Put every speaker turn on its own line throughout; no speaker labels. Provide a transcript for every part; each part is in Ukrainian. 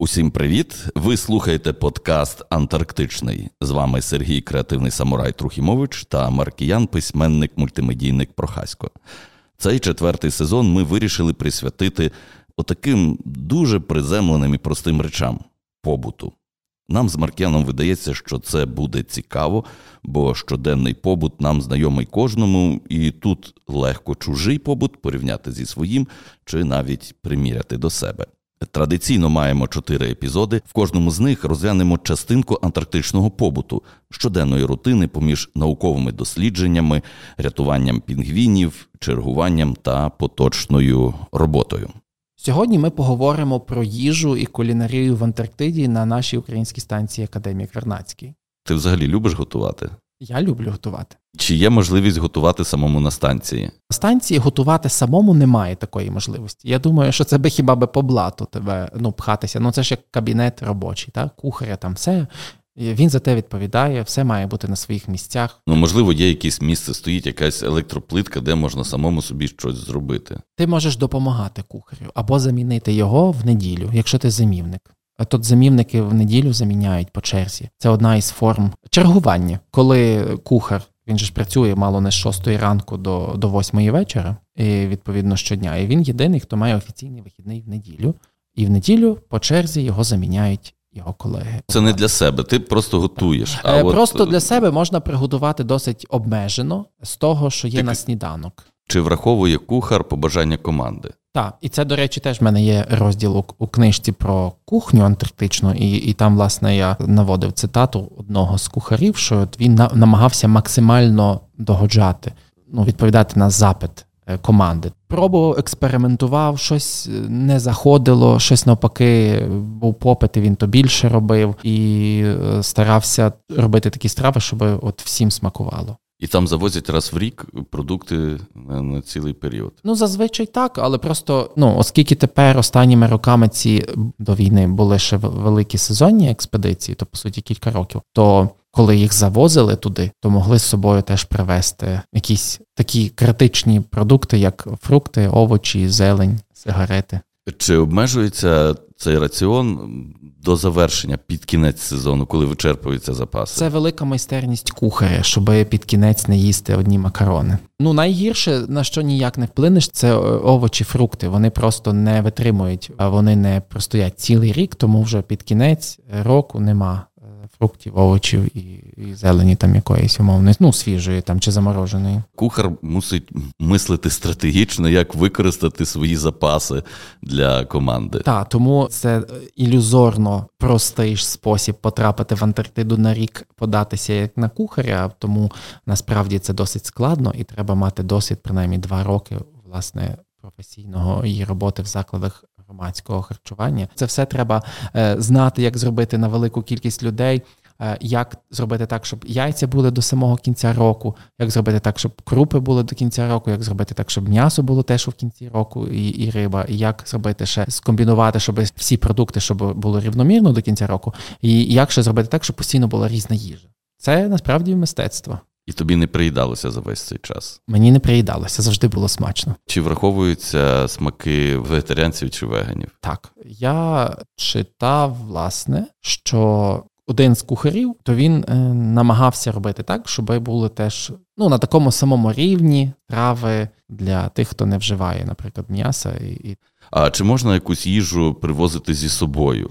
Усім привіт! Ви слухаєте подкаст Антарктичний. З вами Сергій Креативний Самурай Трухімович та Маркіян, письменник, мультимедійник Прохасько. Цей четвертий сезон ми вирішили присвятити отаким дуже приземленим і простим речам побуту. Нам з Маркіяном видається, що це буде цікаво, бо щоденний побут нам знайомий кожному, і тут легко чужий побут порівняти зі своїм чи навіть приміряти до себе. Традиційно маємо чотири епізоди. В кожному з них розглянемо частинку антарктичного побуту, щоденної рутини поміж науковими дослідженнями, рятуванням пінгвінів, чергуванням та поточною роботою.
Сьогодні ми поговоримо про їжу і кулінарію в Антарктиді на нашій українській станції Академії Вернацький.
Ти взагалі любиш готувати?
Я люблю готувати.
Чи є можливість готувати самому на станції?
На станції готувати самому немає такої можливості. Я думаю, що це би хіба би по блату тебе ну, пхатися. Ну це ж як кабінет робочий, так? кухаря там все. Він за те відповідає, все має бути на своїх місцях.
Ну, можливо, є якесь місце, стоїть якась електроплитка, де можна самому собі щось зробити.
Ти можеш допомагати кухарю або замінити його в неділю, якщо ти замівник. А тут замівники в неділю заміняють по черзі. Це одна із форм чергування, коли кухар він же ж працює мало не з 6 ранку до до 8 вечора, і відповідно щодня. І він єдиний, хто має офіційний вихідний в неділю. І в неділю по черзі його заміняють його колеги.
Це не для себе, ти просто готуєш.
А Просто от... для себе можна приготувати досить обмежено з того, що є ти... на сніданок.
Чи враховує кухар побажання команди?
Так, і це, до речі, теж в мене є розділ у, у книжці про кухню антарктичну, і і там, власне, я наводив цитату одного з кухарів, що він на, намагався максимально догоджати, ну, відповідати на запит е, команди. Пробував, експериментував, щось е, не заходило, щось навпаки, був попит, і він то більше робив, і е, старався робити такі страви, щоб от всім смакувало.
І там завозять раз в рік продукти на, на цілий період.
Ну зазвичай так, але просто ну оскільки тепер останніми роками ці до війни були ще великі сезонні експедиції, то по суті кілька років, то коли їх завозили туди, то могли з собою теж привезти якісь такі критичні продукти, як фрукти, овочі, зелень, сигарети.
Чи обмежується цей раціон до завершення під кінець сезону, коли вичерпуються запаси?
Це велика майстерність кухаря, щоб під кінець не їсти одні макарони. Ну найгірше на що ніяк не вплинеш, це овочі, фрукти. Вони просто не витримують, а вони не простоять цілий рік, тому вже під кінець року нема фруктів, овочів і і зелені там якоїсь умовної, ну свіжої там чи замороженої.
Кухар мусить мислити стратегічно, як використати свої запаси для команди.
Так, тому це ілюзорно простий спосіб потрапити в Антарктиду на рік, податися як на кухаря, тому насправді це досить складно і треба мати досвід принаймні два роки власне професійного її роботи в закладах громадського харчування. Це все треба е, знати, як зробити на велику кількість людей. Е, як зробити так, щоб яйця були до самого кінця року, як зробити так, щоб крупи були до кінця року, як зробити так, щоб м'ясо було теж в кінці року, і і риба, і як зробити ще скомбінувати, щоб всі продукти щоб було рівномірно до кінця року, і як ще зробити так, щоб постійно була різна їжа. Це насправді мистецтво.
І тобі не приїдалося за весь цей час?
Мені не приїдалося, завжди було смачно.
Чи враховуються смаки вегетаріанців чи веганів?
Так, я читав, власне, що один з кухарів, то він е, намагався робити так, щоб були теж ну, на такому самому рівні трави для тих, хто не вживає, наприклад, м'яса і.
А чи можна якусь їжу привозити зі собою?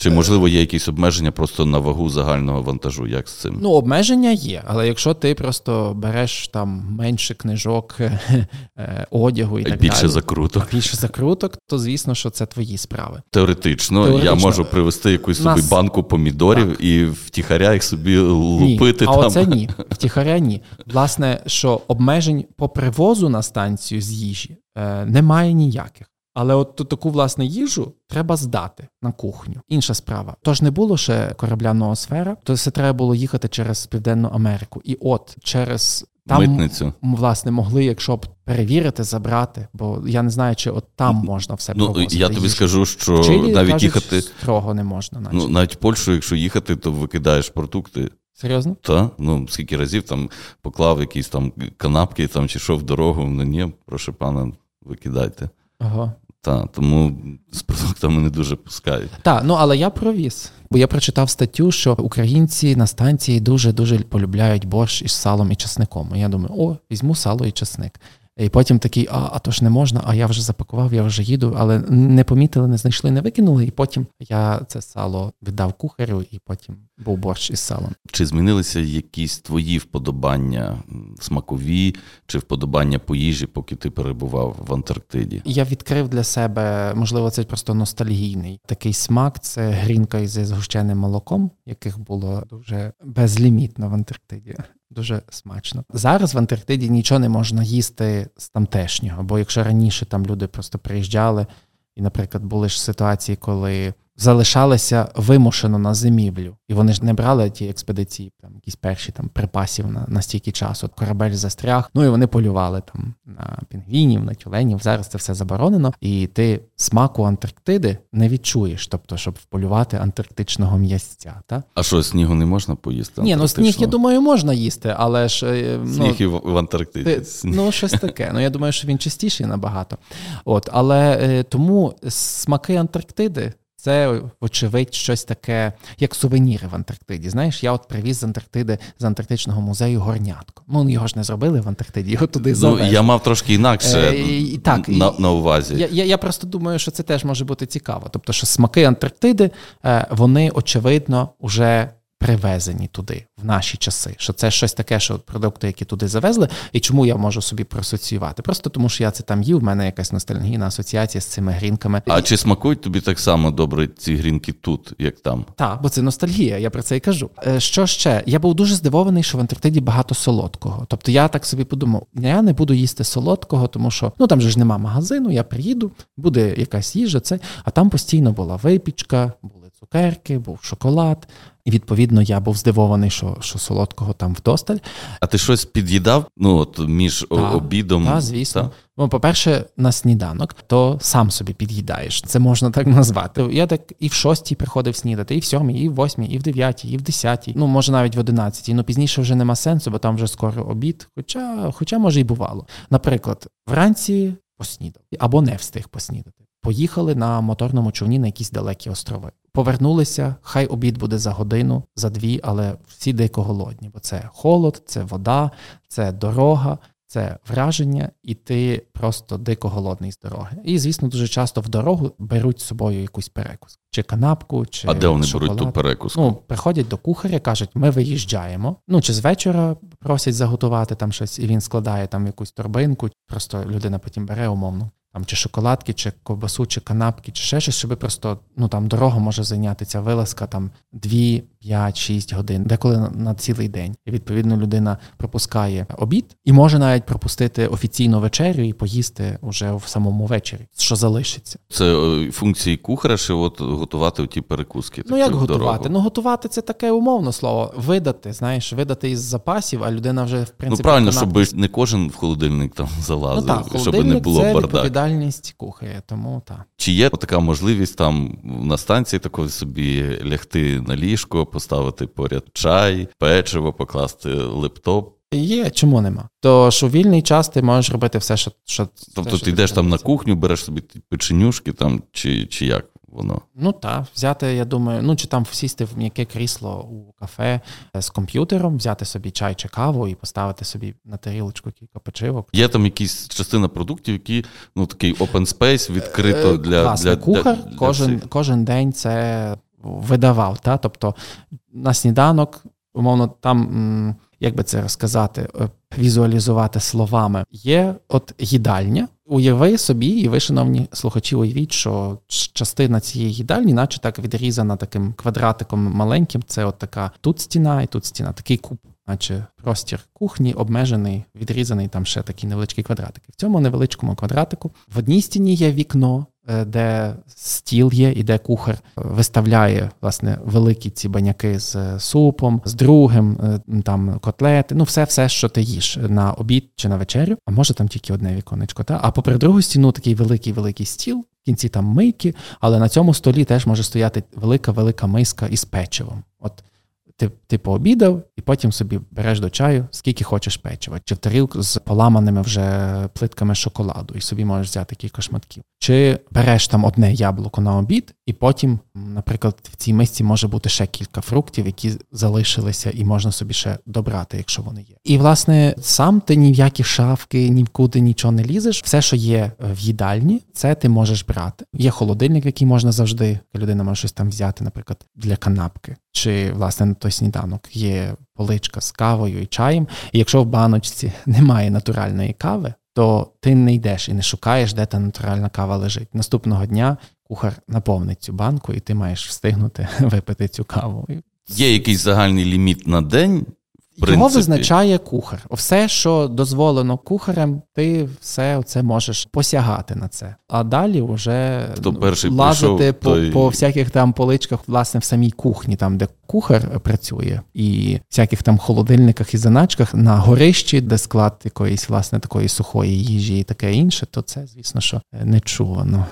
Чи можливо є якісь обмеження просто на вагу загального вантажу? Як з цим?
Ну, обмеження є, але якщо ти просто береш там менше книжок, е, одягу і так
більше
далі,
закруток,
більше закруток, то звісно, що це твої справи.
Теоретично, Теоретично. я можу привезти якусь Нас... собі банку помідорів так. і втіхаря їх собі лупити.
Ні.
А там.
оце ні. Втіхаря ні. Власне, що обмежень по привозу на станцію з їжі е, немає ніяких. Але от таку власне їжу треба здати на кухню. Інша справа. Тож не було ще корабля ноосфера, то все треба було їхати через Південну Америку. І от через там
Митницю.
власне могли, якщо б перевірити, забрати, бо я не знаю, чи от там можна все
ну,
провозити.
Я тобі
їжу.
скажу, що
Чи,
навіть
кажуть,
їхати
строго не можна.
Наче. Ну навіть Польщу, якщо їхати, то викидаєш продукти.
Серйозно?
Та, ну скільки разів там поклав якісь там канапки там чи що в дорогу, ну ні, прошу пана, викидайте.
Ага.
Так, тому з продуктами не дуже пускають.
Так, ну але я провіз. Бо я прочитав статтю, що українці на станції дуже дуже полюбляють борщ із салом і чесником. І я думаю, о, візьму сало і чесник. І потім такий, а а то ж не можна, а я вже запакував, я вже їду, але не помітили, не знайшли, не викинули. І потім я це сало віддав кухарю, і потім був борщ із салом.
Чи змінилися якісь твої вподобання смакові чи вподобання по їжі, поки ти перебував в Антарктиді?
Я відкрив для себе, можливо, це просто ностальгійний такий смак. Це грінка із згущеним молоком, яких було дуже безлімітно в Антарктиді. Дуже смачно. Зараз в Антарктиді нічого не можна їсти з тамтешнього, бо якщо раніше там люди просто приїжджали, і, наприклад, були ж ситуації, коли залишалися вимушено на зимівлю, і вони ж не брали ті експедиції, там якісь перші там припасів на на стільки часу. От корабель застряг. Ну і вони полювали там на пінгвінів, на тюленів. Зараз це все заборонено, і ти смаку Антарктиди не відчуєш, тобто, щоб вполювати антарктичного м'ясця. Та
а що снігу не можна поїсти?
Ні, ну сніг, я думаю, можна їсти, але ж е,
ну, сніг і в, в Антарктиді. Ти,
ну щось таке. Ну я думаю, що він чистіший набагато. От, але е, тому смаки Антарктиди. Це, вочевидь, щось таке, як сувеніри в Антарктиді. Знаєш, я от привіз з Антарктиди з Антарктичного музею горнятко. Ну його ж не зробили в Антарктиді, його туди завезли.
Ну, Я мав трошки інакше е, так, на на увазі.
Я, я я, просто думаю, що це теж може бути цікаво. Тобто, що смаки Антарктиди, е, вони очевидно вже привезені туди в наші часи. Що це щось таке, що продукти, які туди завезли, і чому я можу собі проасоціювати? Просто тому, що я це там їв, в мене якась ностальгійна асоціація з цими грінками.
А чи смакують тобі так само добре ці грінки тут, як там?
Так, бо це ностальгія, я про це і кажу. Е, що ще? Я був дуже здивований, що в Антарктиді багато солодкого. Тобто я так собі подумав, я не буду їсти солодкого, тому що ну там же ж нема магазину, я приїду, буде якась їжа, це, а там постійно була випічка, були цукерки, був шоколад. І відповідно я був здивований, що що солодкого там вдосталь.
А ти щось під'їдав? Ну от між та, обідом?
Так, звісно. Та? Ну, по-перше, на сніданок, то сам собі під'їдаєш. Це можна так назвати. Я так і в шостій приходив снідати, і в сьомій, і в восьмій, і в дев'ятій, і в десятій. Ну, може, навіть в одинадцятій. Ну пізніше вже нема сенсу, бо там вже скоро обід. Хоча, хоча може, і бувало. Наприклад, вранці поснідав або не встиг поснідати. Поїхали на моторному човні на якісь далекі острови. Повернулися, хай обід буде за годину, за дві, але всі дико голодні, бо це холод, це вода, це дорога, це враження, і ти просто дико голодний з дороги. І, звісно, дуже часто в дорогу беруть з собою якусь перекуску, чи канапку, чи
а де вони
шоколад.
беруть ту перекуску?
Ну, приходять до кухаря, кажуть, ми виїжджаємо. Ну чи з вечора просять заготувати там щось, і він складає там якусь торбинку. Просто людина потім бере умовно там чи шоколадки, чи ковбасу, чи канапки, чи ще щось, щоб просто ну там дорога може зайняти ця вилазка там 2, 5, 6 годин, деколи на, цілий день. І відповідно людина пропускає обід і може навіть пропустити офіційну вечерю і поїсти вже в самому вечорі, що залишиться.
Це е, функції кухаря, чи от готувати ті перекуски.
Ну як готувати? Дорогу? Ну готувати це таке умовно слово. Видати, знаєш, видати із запасів, а людина вже в принципі.
Ну правильно, щоб не кожен в холодильник там залазив, ну, так, щоб не було
це
бардак
відповідальність кухаря, тому так.
Чи є така можливість там на станції такої собі лягти на ліжко, поставити поряд чай, печиво, покласти лептоп?
Є, чому нема? Тож у вільний час ти можеш робити все, що. що
Тобто ти йдеш там на кухню, береш собі печенюшки там, чи, чи як? Воно.
Ну так, взяти, я думаю, ну чи там сісти в м'яке крісло у кафе з комп'ютером, взяти собі чай чи каву і поставити собі на тарілочку кілька печивок.
Є там якісь частина продуктів, які ну такий open space відкрито е, для
Власне, для, кухар. Для, кожен для кожен день це видавав. Та? Тобто на сніданок, умовно, там. Як би це розказати, е, візуалізувати словами, є от їдальня, Уяви собі, і ви, шановні слухачі, уявіть, що частина цієї їдальні, наче так відрізана таким квадратиком маленьким. Це от така тут стіна і тут стіна, такий куб, наче простір кухні, обмежений, відрізаний там ще такі невеличкі квадратики. В цьому невеличкому квадратику в одній стіні є вікно, де стіл є, і де кухар виставляє власне великі ці баняки з супом, з другим, е, там котлети, ну все, все, що ти їш на обід чи на вечерю, а може там тільки одне віконечко. Та? А попри другу стіну такий великий великий стіл. В кінці там мийки, але на цьому столі теж може стояти велика велика миска із печивом. От ти ти пообідав, і потім собі береш до чаю, скільки хочеш печива, чи в тарілку з поламаними вже плитками шоколаду, і собі можеш взяти кілька шматків. Чи береш там одне яблуко на обід, і потім, наприклад, в цій мисці може бути ще кілька фруктів, які залишилися, і можна собі ще добрати, якщо вони є. І власне сам ти ні в які шафки, ні в куди нічого не лізеш. Все, що є в їдальні, це ти можеш брати. Є холодильник, який можна завжди. Людина може щось там взяти, наприклад, для канапки, чи власне на той сніданок є поличка з кавою і чаєм. І якщо в баночці немає натуральної кави, то ти не йдеш і не шукаєш, де та натуральна кава лежить. Наступного дня кухар наповнить цю банку, і ти маєш встигнути випити цю каву.
Є якийсь загальний ліміт на день.
Його визначає кухар. Все, що дозволено кухарем, ти все це можеш посягати на це. А далі вже
Хто перший
лазити
прийшов,
по
той...
по всяких там поличках, власне, в самій кухні, там де кухар працює, і всяких там холодильниках і заначках на горищі, де склад якоїсь власне такої сухої їжі і таке інше, то це, звісно, що не чувано.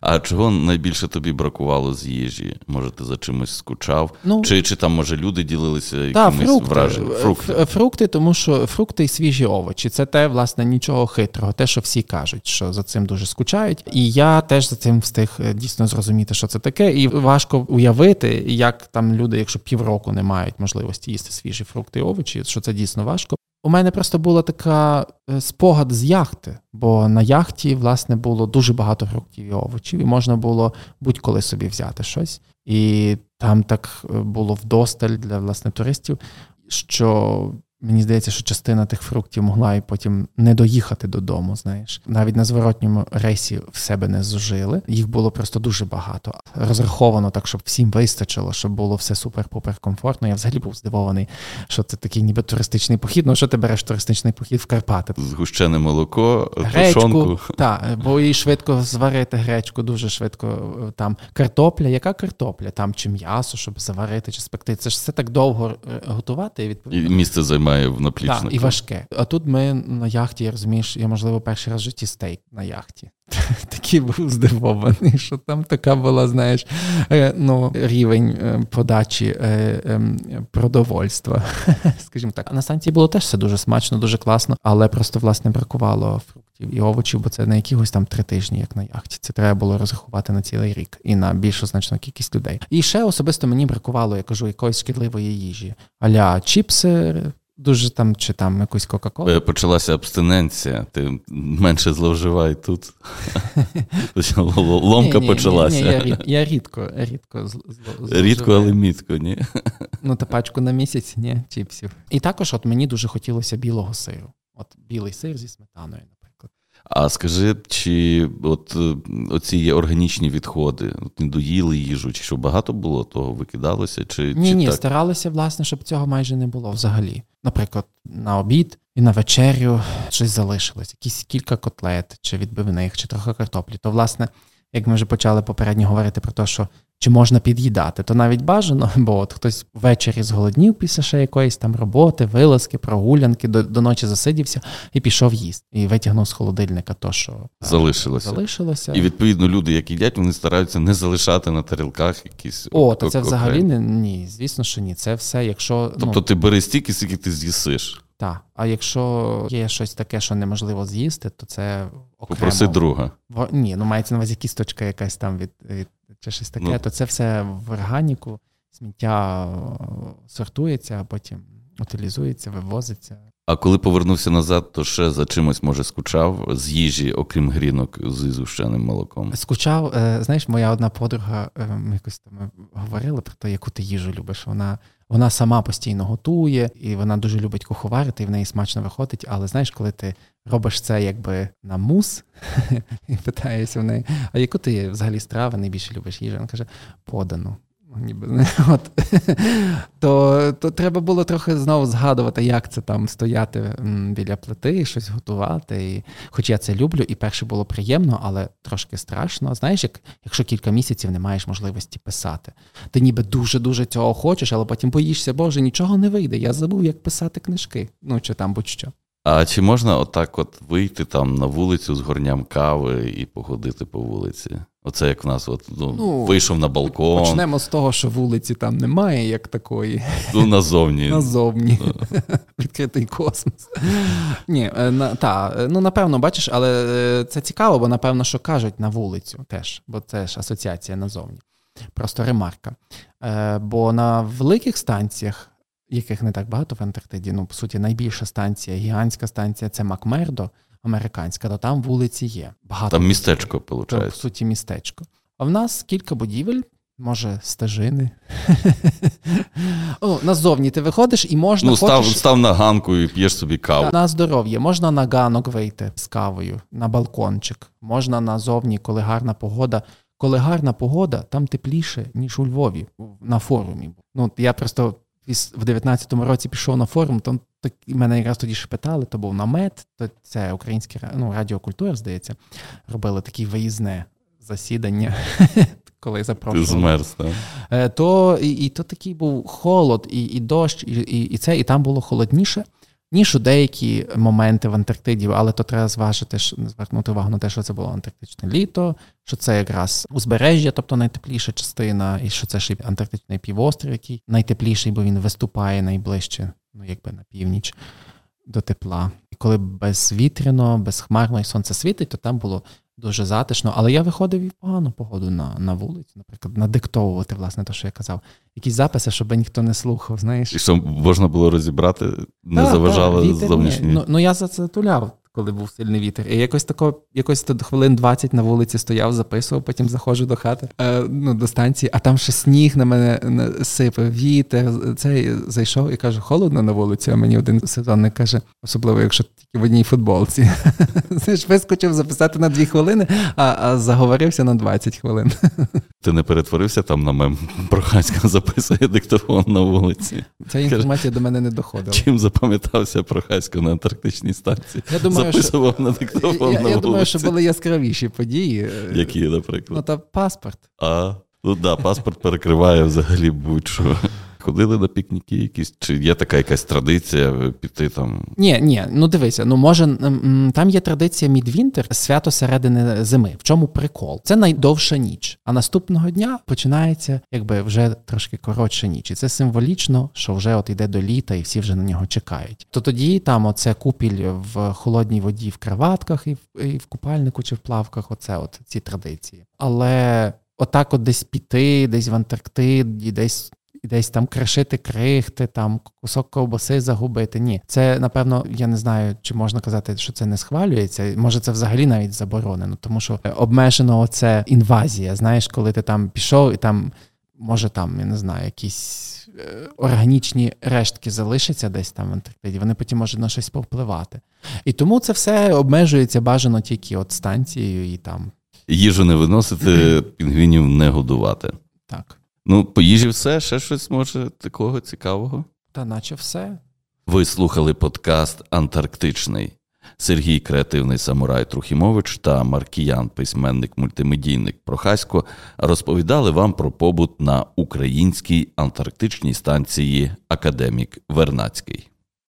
А чого найбільше тобі бракувало з їжі? Може, ти за чимось скучав? Ну, Чи чи там, може, люди ділилися якимись
фрукти,
враженнями?
Фрукти. фрукти, тому що фрукти і свіжі овочі. Це те, власне, нічого хитрого, те, що всі кажуть, що за цим дуже скучають. І я теж за цим встиг е, дійсно зрозуміти, що це таке. І важко уявити, як там люди, якщо півроку не мають можливості їсти свіжі фрукти і овочі, що це дійсно важко. У мене просто була така е, спогад з яхти, бо на яхті, власне, було дуже багато фруктів і овочів, і можна було будь-коли собі взяти щось. І там так е, було вдосталь для власне туристів, čo Мені здається, що частина тих фруктів могла і потім не доїхати додому. Знаєш, навіть на зворотньому рейсі в себе не зужили. Їх було просто дуже багато. Розраховано так, щоб всім вистачило, щоб було все супер-пупер комфортно. Я взагалі був здивований, що це такий, ніби туристичний похід. Ну що ти береш туристичний похід в Карпати?
Згущене молоко,
гречку,
тушонку.
Так, бо і швидко зварити гречку, дуже швидко е, там картопля. Яка картопля? Там чи м'ясо, щоб заварити, чи спекти. Це ж все так довго е, готувати і відповідно.
І місце займає має в наплічнику.
Так, і важке. А тут ми на яхті, я розумієш, я, можливо, перший раз в житті стейк на яхті. Такий був здивований, що там така була, знаєш, е, ну, рівень е, подачі е, ем, продовольства. Скажімо так. А на станції було теж все дуже смачно, дуже класно, але просто, власне, бракувало фруктів і овочів, бо це не якихось там три тижні, як на яхті. Це треба було розрахувати на цілий рік і на більшу значну кількість людей. І ще особисто мені бракувало, я кажу, якоїсь шкідливої їжі. Аля чіпси. Дуже там чи там якусь Кока-Колу.
Е, почалася абстиненція, ти менше зловживай тут. Ломка почалася.
Я рідко, рідко
Рідко, але мітко, ні.
Ну, та пачку на місяць, ні, чіпсів. І також от мені дуже хотілося білого сиру. От білий сир зі сметаною.
А скажи, чи от е, оці органічні відходи, от не доїли їжу, чи що багато було того викидалося? Чи
ні,
чи
ні,
так?
старалися, власне, щоб цього майже не було взагалі. Наприклад, на обід і на вечерю щось залишилось, якісь кілька котлет, чи відбивних, чи трохи картоплі. То, власне, як ми вже почали попередньо говорити про те, що чи можна під'їдати, то навіть бажано, бо от хтось ввечері зголоднів після ще якоїсь там роботи, вилазки, прогулянки, до до ночі засидівся і пішов їсти. І витягнув з холодильника то, що
залишилося.
залишилося.
І відповідно люди, які їдять, вони стараються не залишати на тарілках якісь.
О, то це взагалі не ні. Звісно, що ні. Це все, якщо.
Тобто ну, ти бери стільки, скільки ти з'їсиш.
Так, а якщо є щось таке, що неможливо з'їсти, то це окремо.
Попроси друга.
Ні, ну мається на увазі кісточка якась там від, від чи щось таке, ну. то це все в органіку, сміття е, сортується, а потім утилізується, вивозиться.
А коли повернувся назад, то ще за чимось може скучав з їжі, окрім грінок з ізущеним молоком.
Скучав, е, знаєш, моя одна подруга, е, ми якось там говорили про те, яку ти їжу любиш. Вона вона сама постійно готує, і вона дуже любить куховарити, і в неї смачно виходить. Але знаєш, коли ти робиш це якби на мус, і питаєшся в неї, а яку ти взагалі страви найбільше любиш їжу? Вона каже, подану ніби от, то то треба було трохи знову згадувати, як це там стояти біля плити, і щось готувати. І, Хоч я це люблю, і перше було приємно, але трошки страшно. Знаєш, як, якщо кілька місяців не маєш можливості писати, ти ніби дуже-дуже цього хочеш, але потім боїшся, боже, нічого не вийде. Я забув, як писати книжки, ну чи там будь-що.
А чи можна отак от вийти там на вулицю з горням кави і походити по вулиці? Оце як в нас от, ну, ну, вийшов на балкон.
Почнемо з того, що вулиці там немає, як такої.
Ну, назовні.
Назовні. Відкритий космос. Ні, е, на, та, е, ну напевно, бачиш, але е, це цікаво, бо напевно, що кажуть на вулицю теж, бо це ж асоціація назовні. Просто ремарка. Бо на великих станціях яких не так багато в Антарктиді. Ну, по суті, найбільша станція, гігантська станція це Макмердо, американська, то там вулиці є. Багато
Там містечко, виходить.
По суті, містечко. А в нас кілька будівель. Може, стежини. О, Назовні ти виходиш і можна.
Ну, став хочеш... став на ганку і п'єш собі каву.
На здоров'я. Можна на ганок вийти з кавою, на балкончик. Можна назовні, коли гарна погода. Коли гарна погода, там тепліше, ніж у Львові на форумі. Ну, Я просто в 19-му році пішов на форум, то так, мене якраз тоді ще питали, то був намет, то це українське ну, радіокультура, здається, робили такі виїзне засідання, коли запрошували.
Ти змерз, так?
Е, то і, і то такий був холод, і і дощ, і, і, і це, і там було холодніше ніж у деякі моменти в Антарктиді, але то треба зважити, звернути увагу на те, що це було антарктичне літо, що це якраз узбережжя, тобто найтепліша частина, і що це ще Антарктичний півострів, який найтепліший, бо він виступає найближче, ну якби на північ до тепла. І коли безвітряно, безхмарно і сонце світить, то там було дуже затишно. Але я виходив і в погану погоду на на вулицю, наприклад, надиктовувати, власне, те, що я казав. Якісь записи, щоб ніхто не слухав. знаєш.
І що можна було розібрати, не заважало зовнішні.
Ну, ну я за це туляв коли був сильний вітер. І якось тако, якось хвилин 20 на вулиці стояв, записував, потім заходжу до хати, е, ну, до станції, а там ще сніг на мене сипав, вітер. Цей зайшов і каже, холодно на вулиці, а мені один сезонник каже, особливо, якщо тільки в одній футболці. Знаєш, вискочив записати на 2 хвилини, а, а заговорився на 20 хвилин.
Ти не перетворився там на мем Прохаська записує диктофон на вулиці.
Ця інформація до мене не доходила.
Чим запам'ятався Прохасько на антарктичній станції?
Я думаю,
записував що... на диктофон.
Я,
на
я думаю, що були яскравіші події.
Які, наприклад?
Ну, та паспорт.
А, ну так, да, паспорт перекриває взагалі будь-що. Ходили на пікніки якісь? Чи є така якась традиція піти там?
Ні, ні, ну дивися, ну може там є традиція Мідвінтер, свято середини зими. В чому прикол? Це найдовша ніч. А наступного дня починається якби вже трошки коротша ніч. І це символічно, що вже от йде до літа, і всі вже на нього чекають. То тоді там оце купіль в холодній воді в краватках, і в, і в купальнику чи в плавках. Оце от ці традиції. Але. Отак, от десь піти, десь в Антарктиді, десь і десь там кришити крихти, там кусок ковбаси загубити. Ні, це напевно, я не знаю, чи можна казати, що це не схвалюється. Може, це взагалі навіть заборонено, тому що обмежено оце інвазія. Знаєш, коли ти там пішов, і там може там я не знаю, якісь. Е, органічні рештки залишаться десь там в Антарктиді, вони потім можуть на щось повпливати. І тому це все обмежується бажано тільки от станцією і там.
Їжу не виносити, пінгвінів не годувати.
Так.
Ну, по їжі все, ще щось може такого цікавого.
Та наче все.
Ви слухали подкаст Антарктичний. Сергій Креативний Самурай Трухімович та Маркіян, письменник мультимедійник Прохасько, розповідали вам про побут на українській антарктичній станції Академік Вернацький.